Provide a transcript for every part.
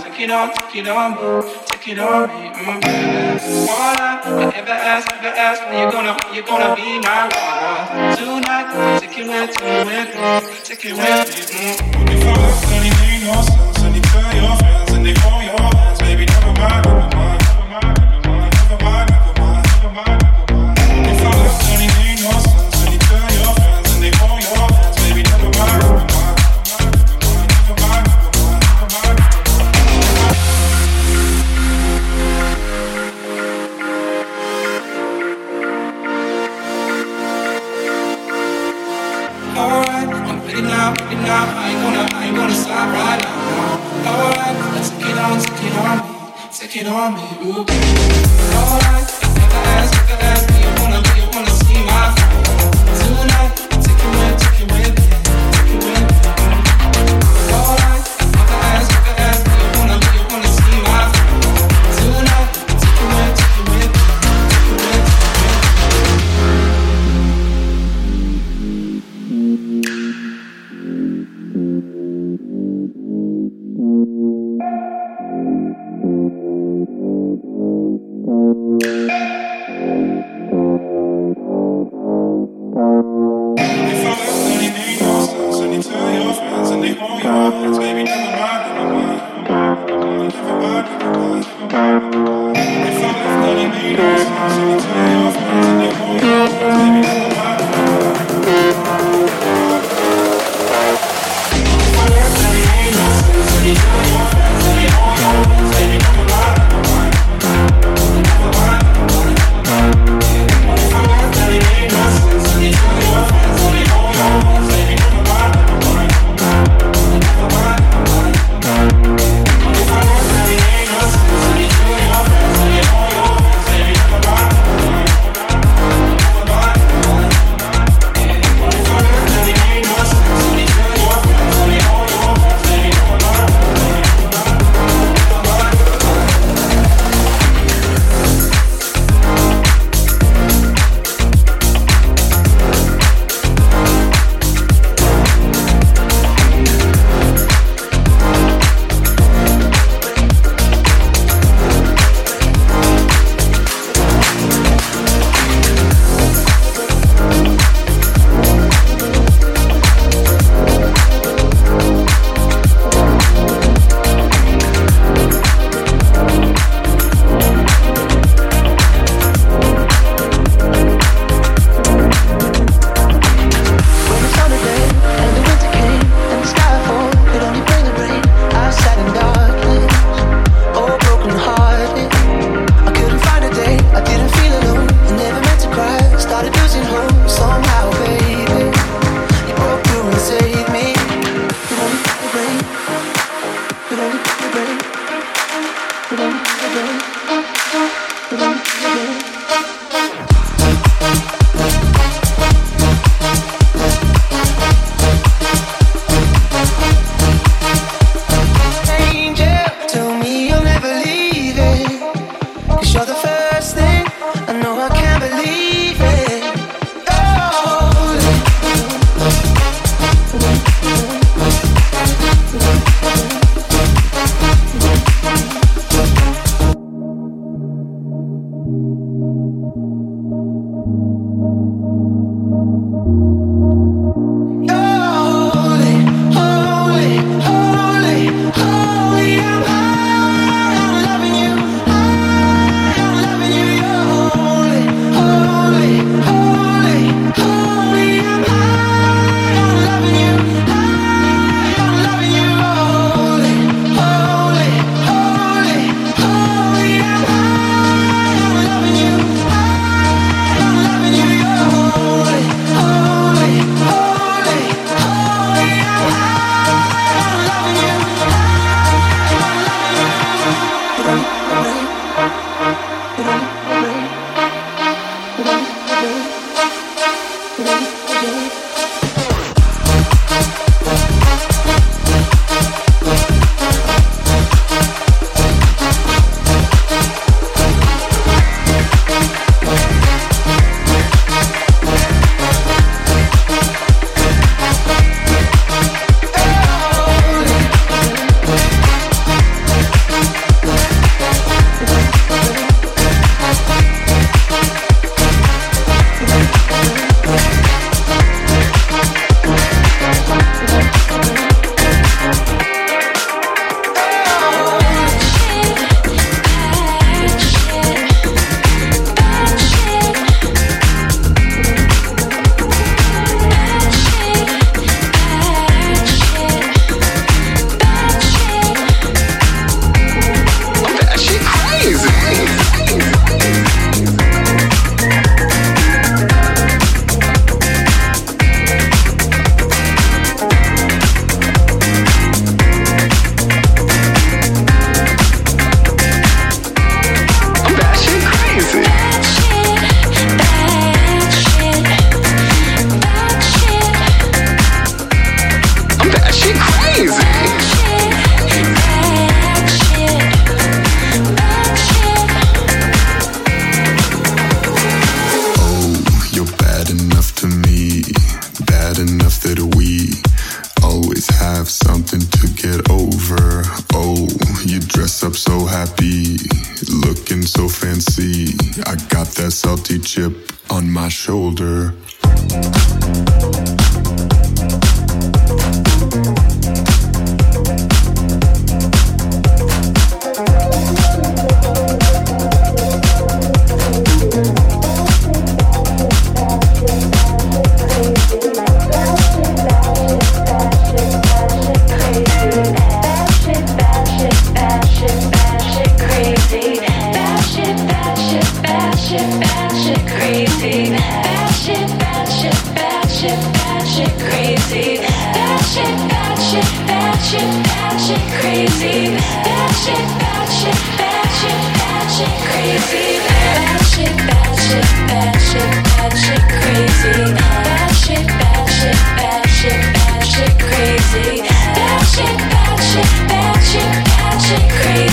take it on take it me, take it on me, mm, baby. Wanna I ever ask, ever ask when you're gonna, you're gonna be my lover tonight? Take it with, take it with me, take it with me. Mm. Looking for love, and it ain't no sense, and you tell your friends, and they hold your hands, baby, never mind.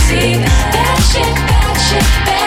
bad shit, bad shit, bad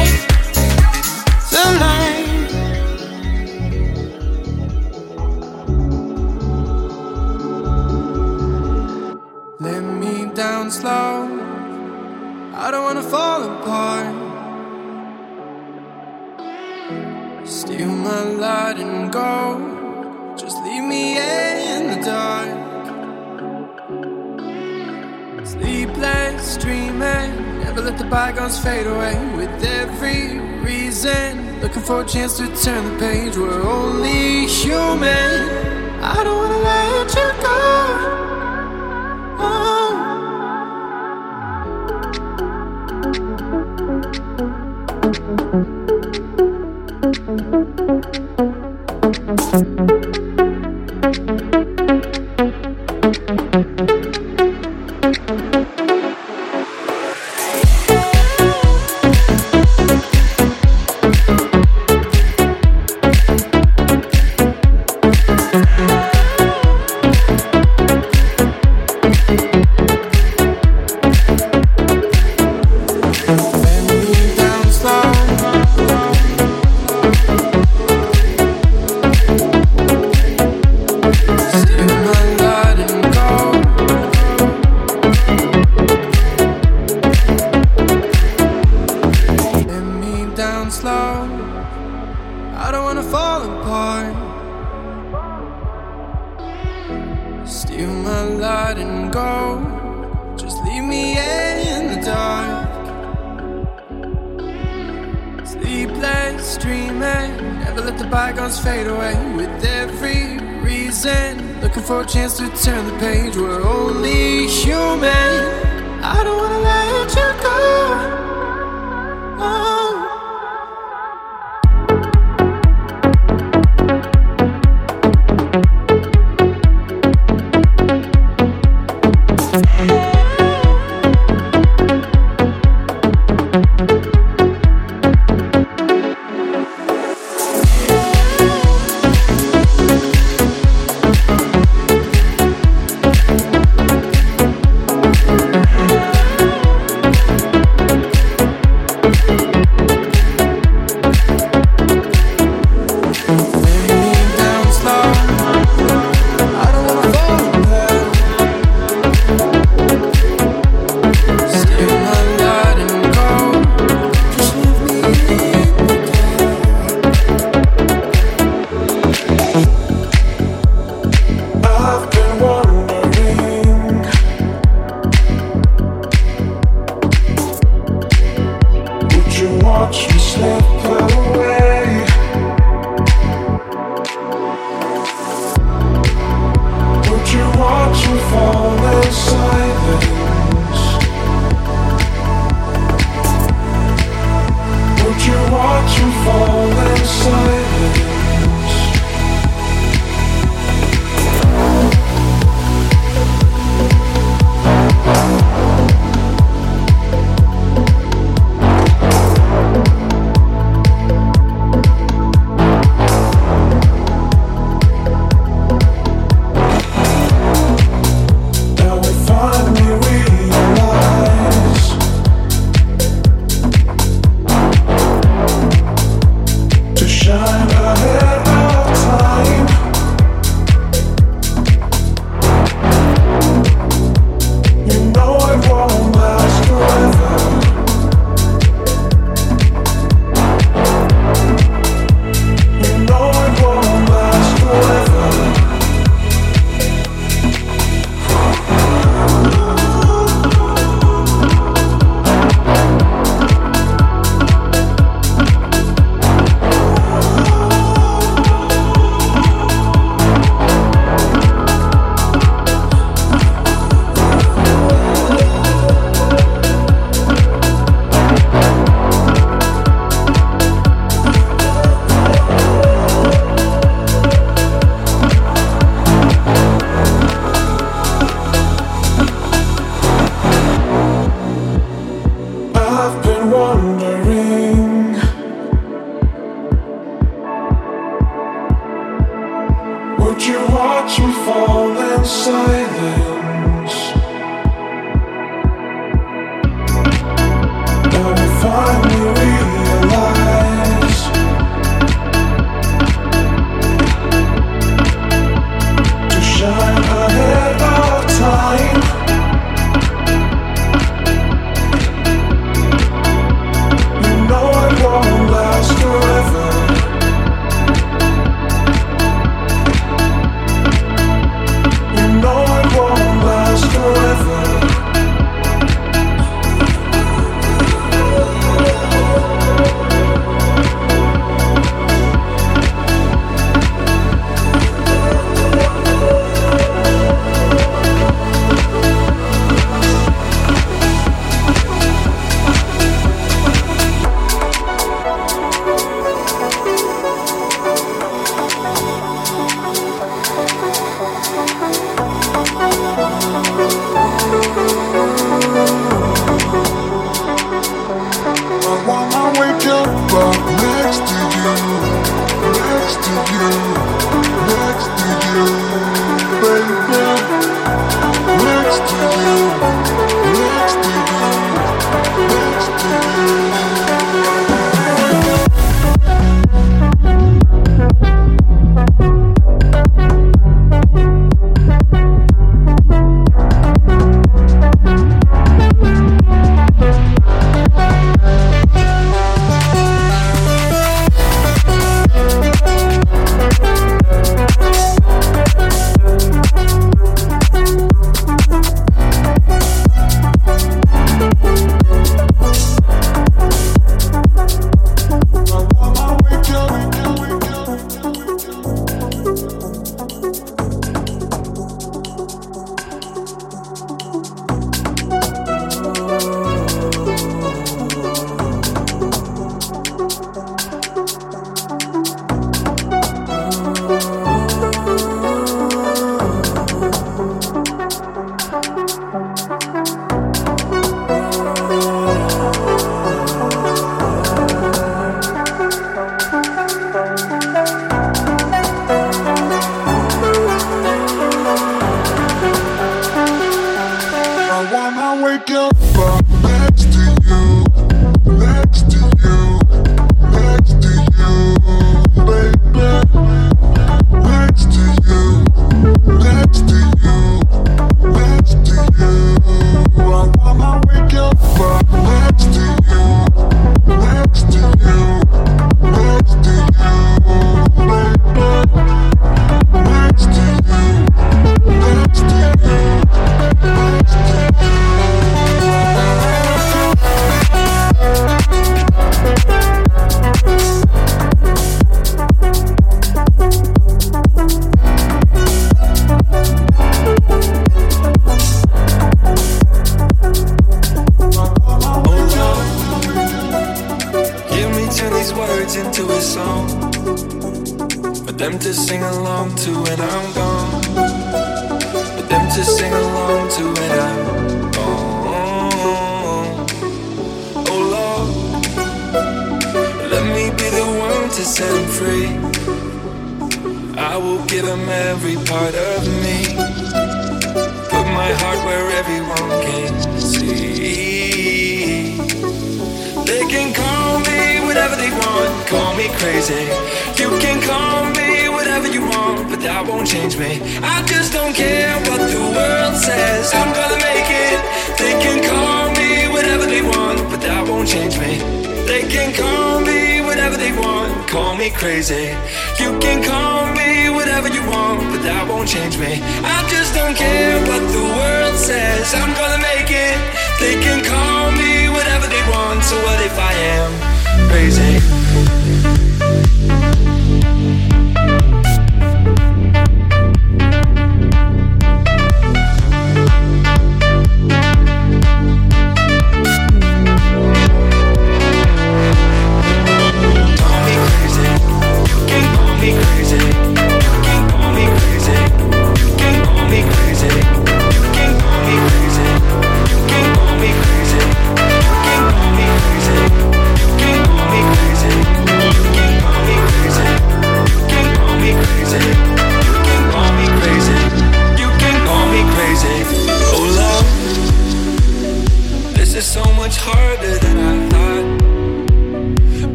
love. I don't wanna fall apart. Steal my light and go. Just leave me in the dark. Sleepless dreaming, never let the bygones fade away. With every reason, looking for a chance to turn the page. We're only human. I don't wanna let you go. Oh. thank you.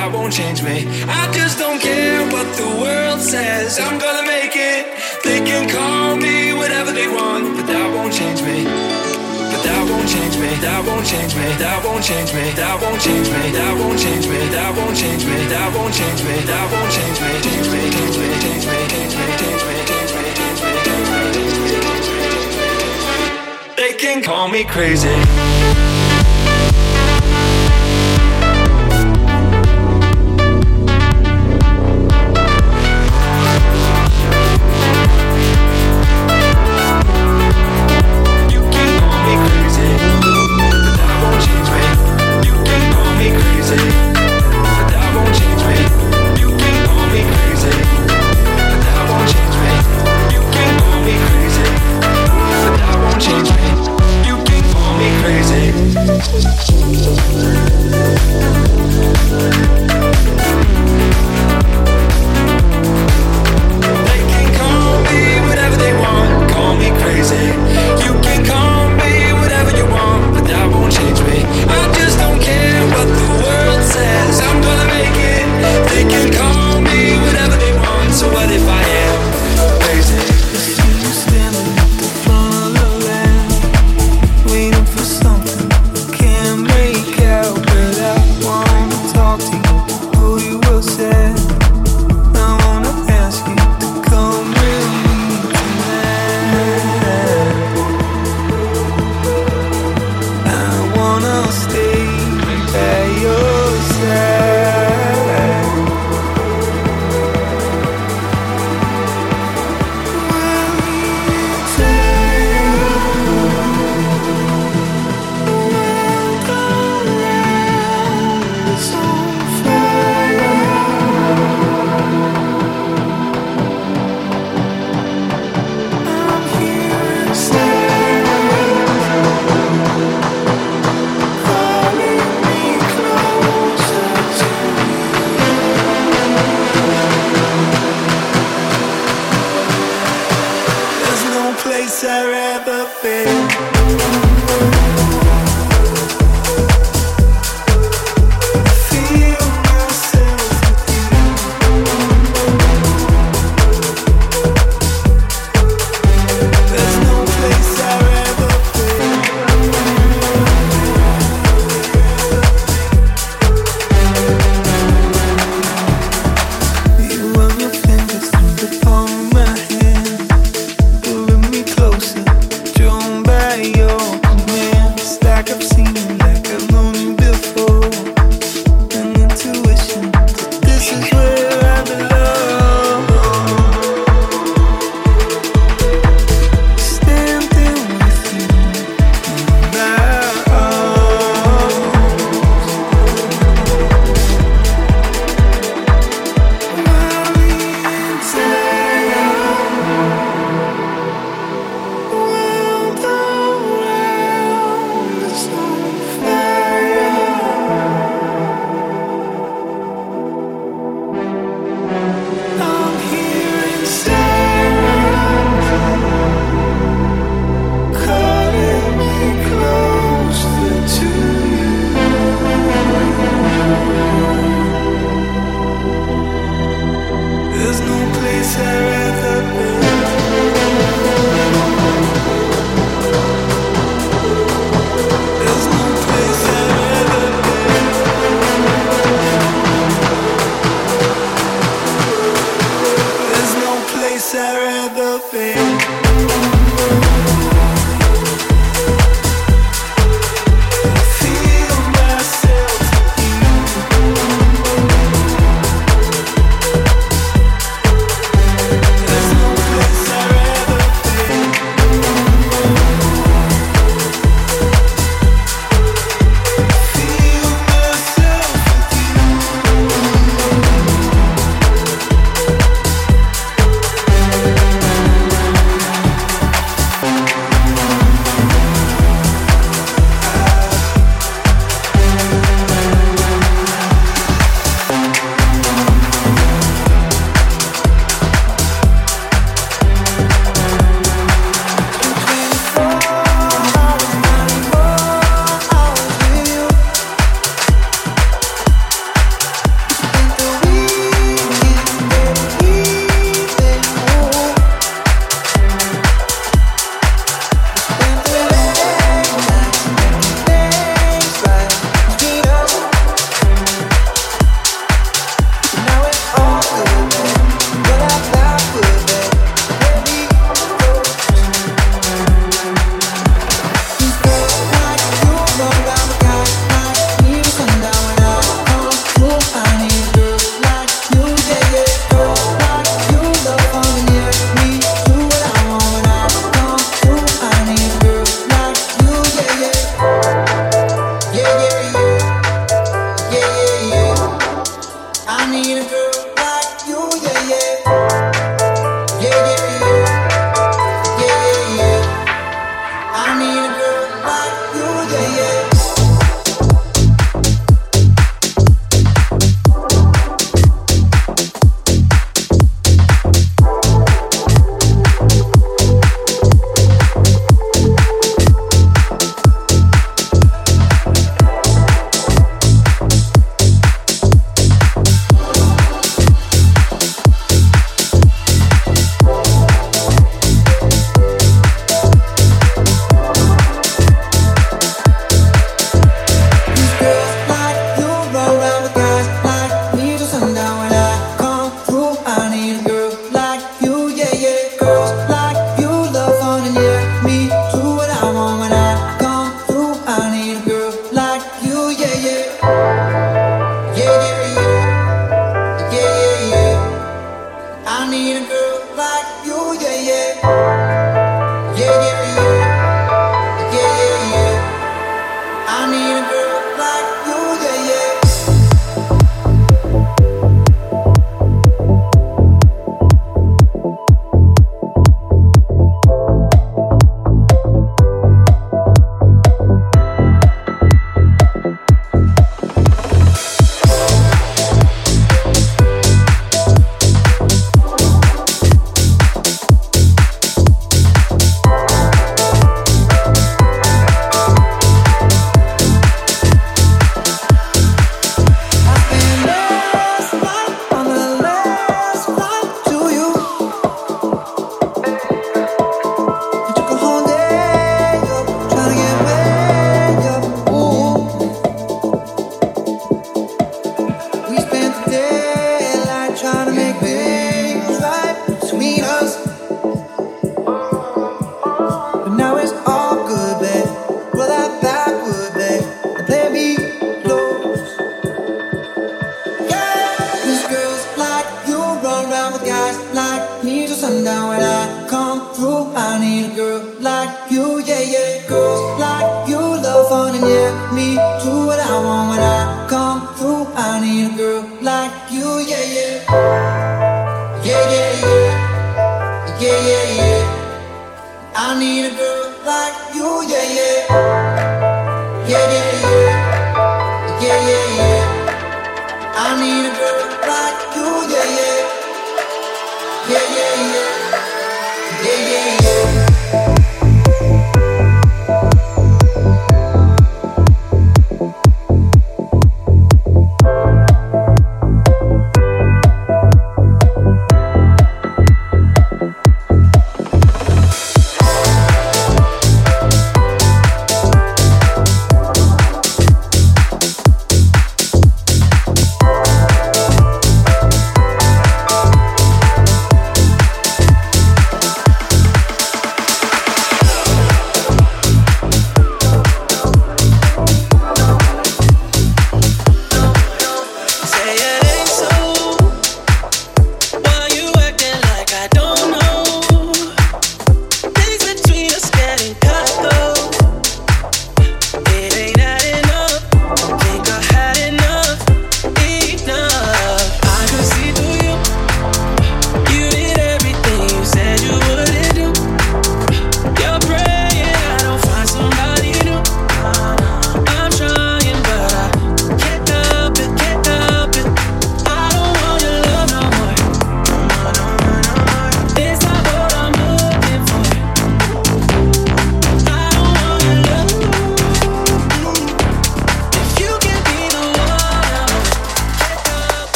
That won't change me. I just don't care what the world says. I'm gonna make it. They can call me whatever they want, but that won't change me. But that won't change me. That won't change me. That won't change me. That won't change me. That won't change me. That won't change me. That won't change me. That won't change me. Change me. Change me. Change me. Change me. Change me. Change me. Change me. Change me. They can call me crazy.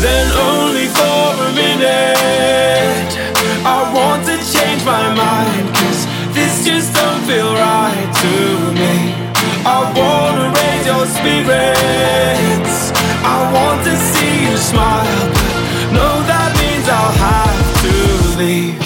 Then only for a minute, I want to change my mind. Cause this just don't feel right to me. I wanna raise your spirits. I want to see you smile, but no, that means I'll have to leave.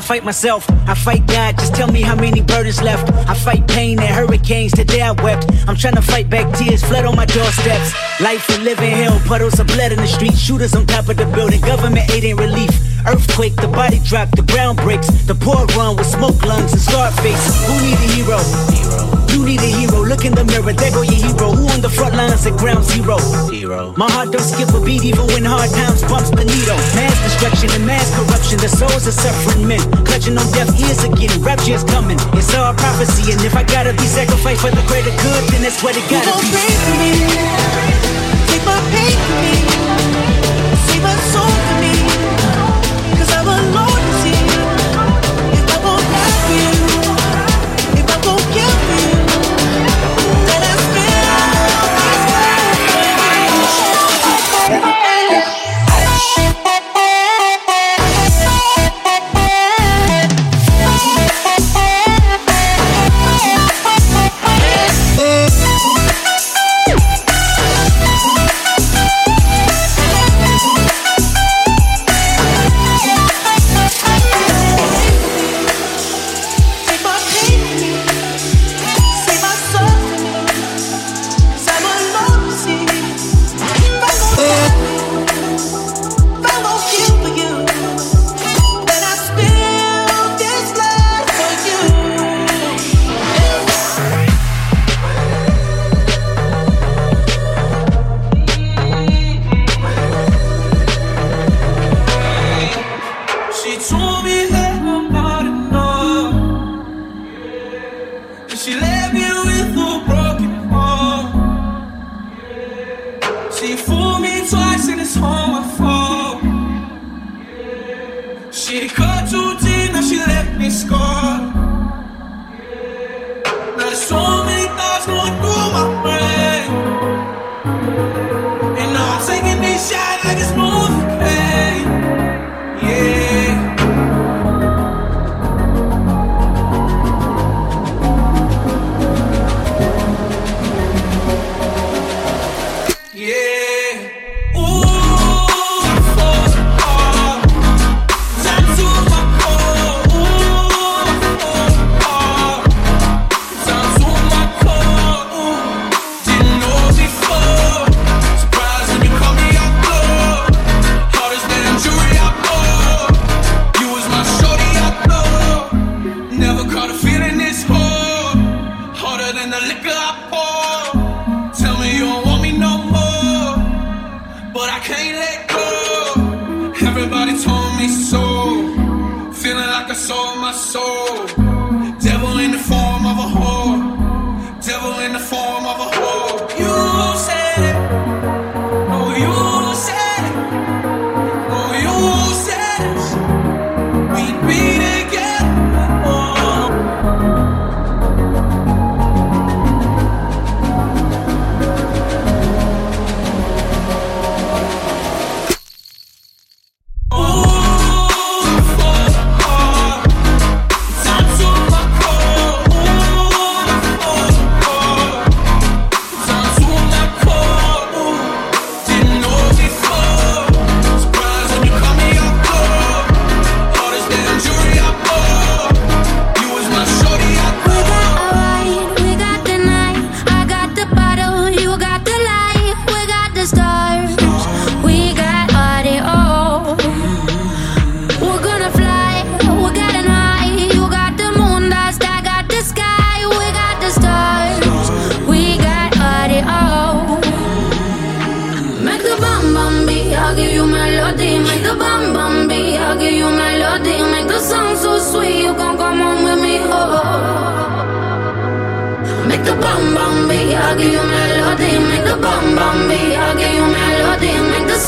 I fight myself, I fight God, just tell me how many burdens left. I fight pain and hurricanes, today I wept. I'm trying to fight back tears, Flood on my doorsteps. Life a living hell, puddles of blood in the street, shooters on top of the building, government aid ain't relief. Earthquake, the body drop, the ground breaks. The poor run with smoke lungs and scar face. Who need a hero? You need a hero look in the mirror, there go your hero. Who on the front lines at ground zero? Hero, My heart don't skip a beat, even when hard times bumps the needle. Mass destruction and mass corruption, the souls of suffering men. Clutching on deaf ears again, Rapture's coming. It's our prophecy, and if I gotta be sacrificed for the greater good, then that's what it gotta you be. Pray for me. Take my pain for me. Save my soul for me.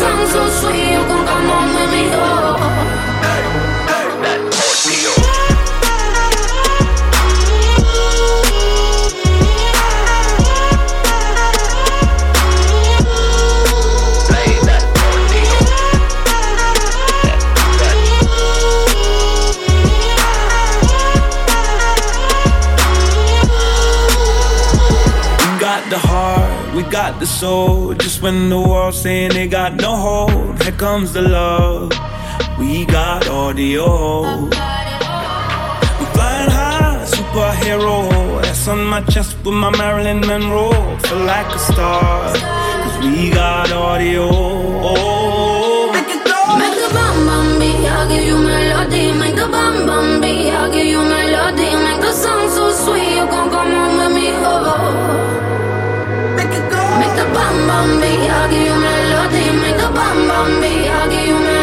Song so sweet. You can come on with me, oh. Got the soul. Just when the world's saying they got no hope, here comes the love. We got audio. We flying high, superhero. S on my chest with my Marilyn Monroe. Feel like a star, cause we got audio. Make the bum bum beat, I give you melody. Make bum bum beat, I give you melody. Make the song so sweet, you can come on Make the bum bum beat, I give you melody. Make the bum bum beat, I give you melody.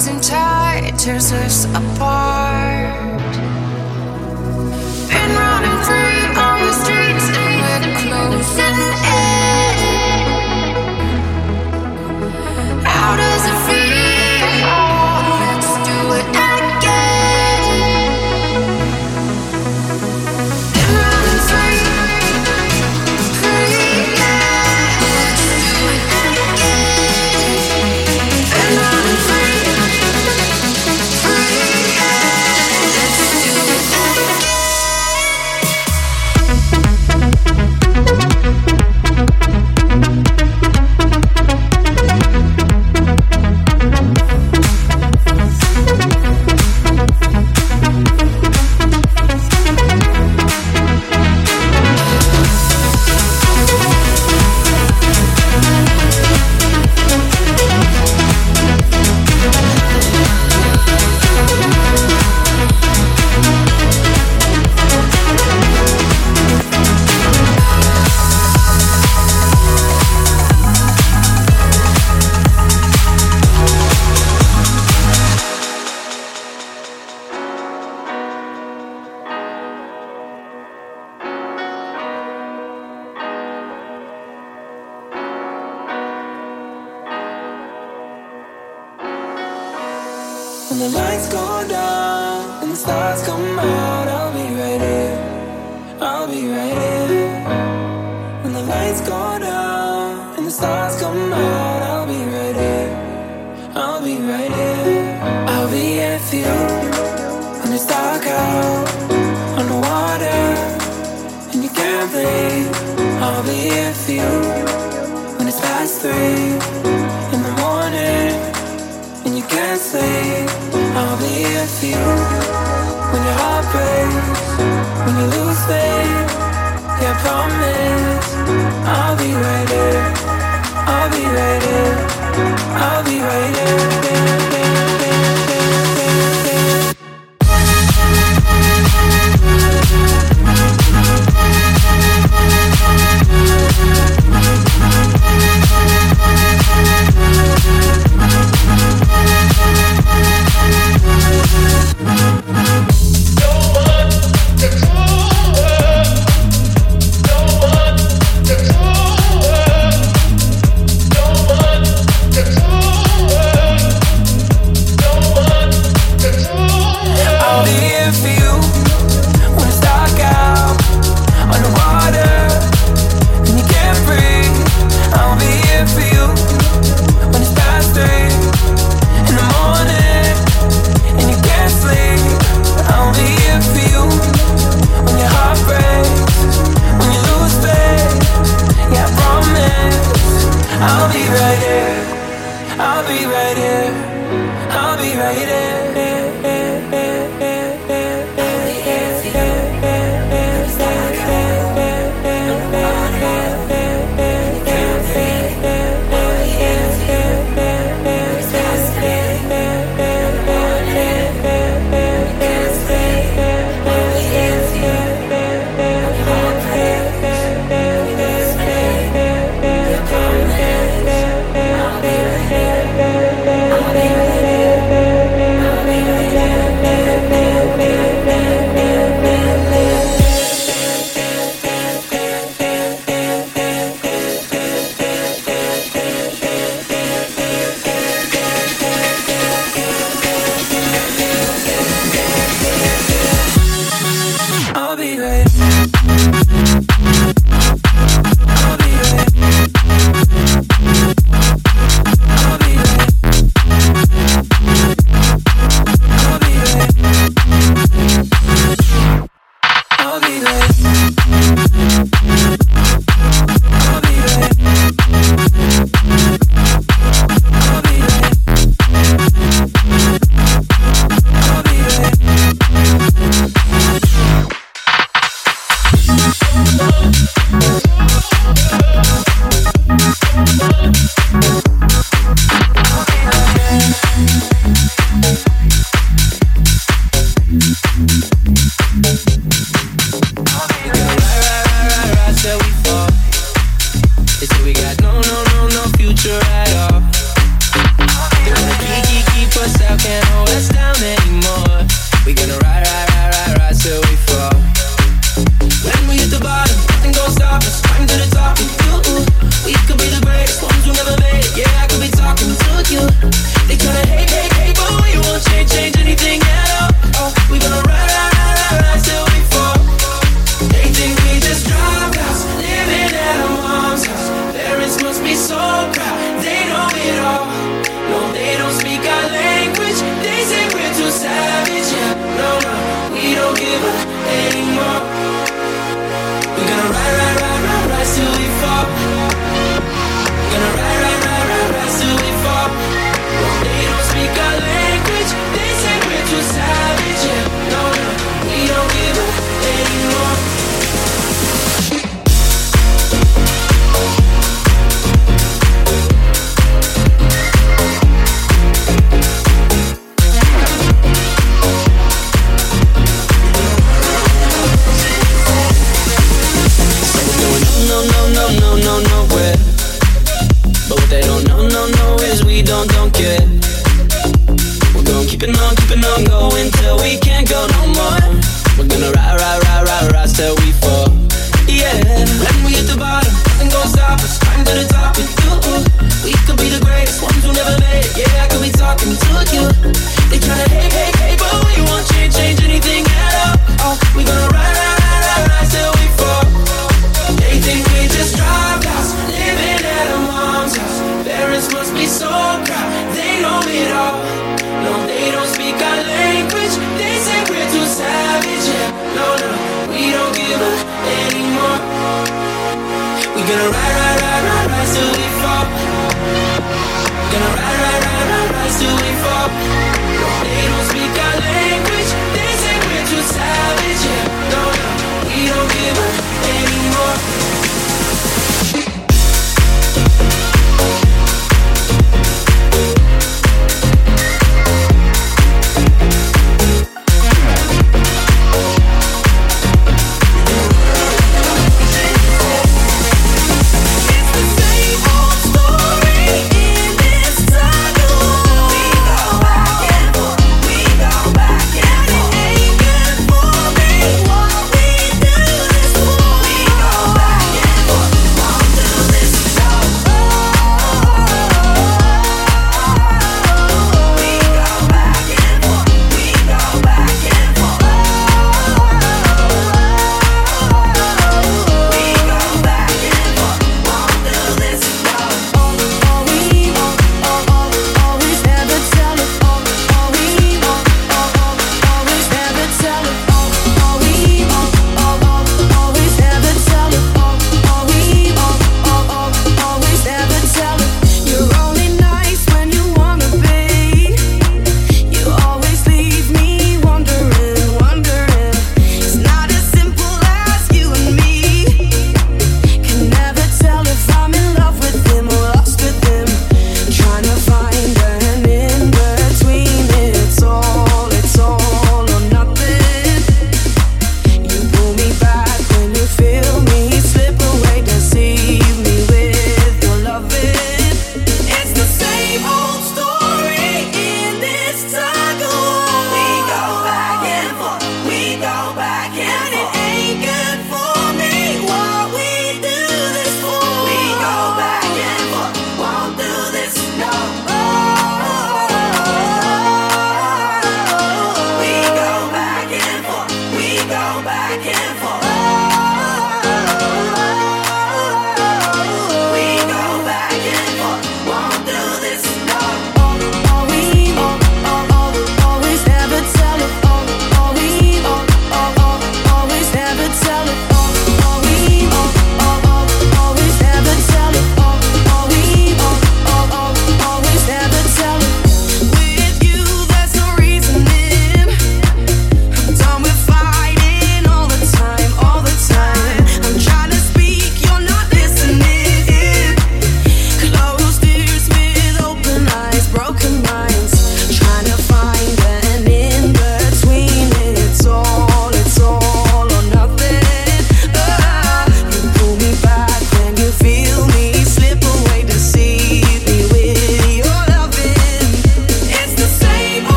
Rising tide tears us apart.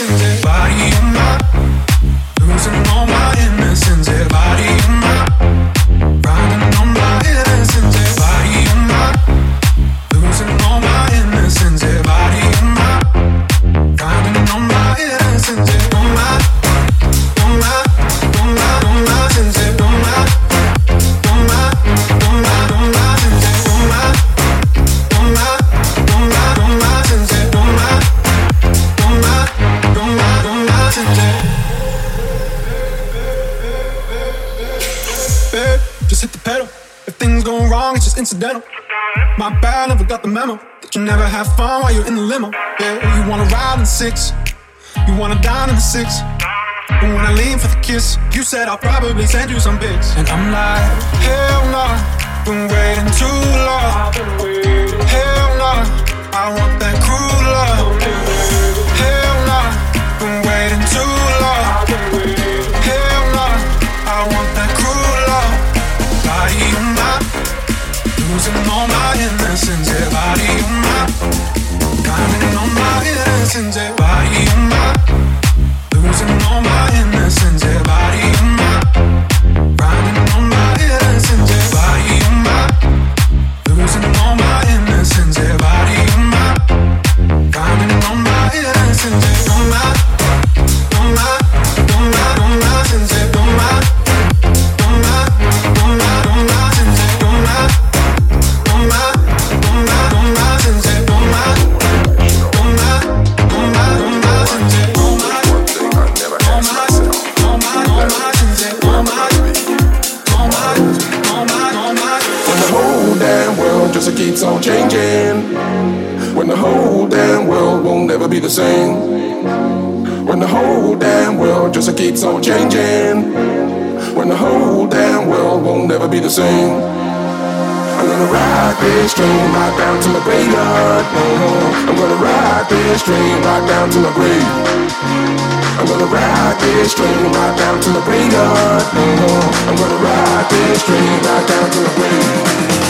Body and mind. have fun while you're in the limo. Yeah, you wanna ride in the six, you wanna dine in the six. But when I lean for the kiss, you said I'll probably send you some pics, and I'm like, hell no, nah, been waiting too long. Hell no, nah, I want that cruel love. losing all my innocence. Yeah, body on my, counting all my innocence. Yeah, body on my, losing all my innocence. Yeah. When the whole damn world won't never be the same. When the whole damn world just keeps on changing. When the whole damn world won't never be the same. I'm gonna ride this train right down to my graveyard. I'm gonna ride this train right down to my grave. I'm gonna ride this train right down to the graveyard. I'm gonna ride this train right down to the grave.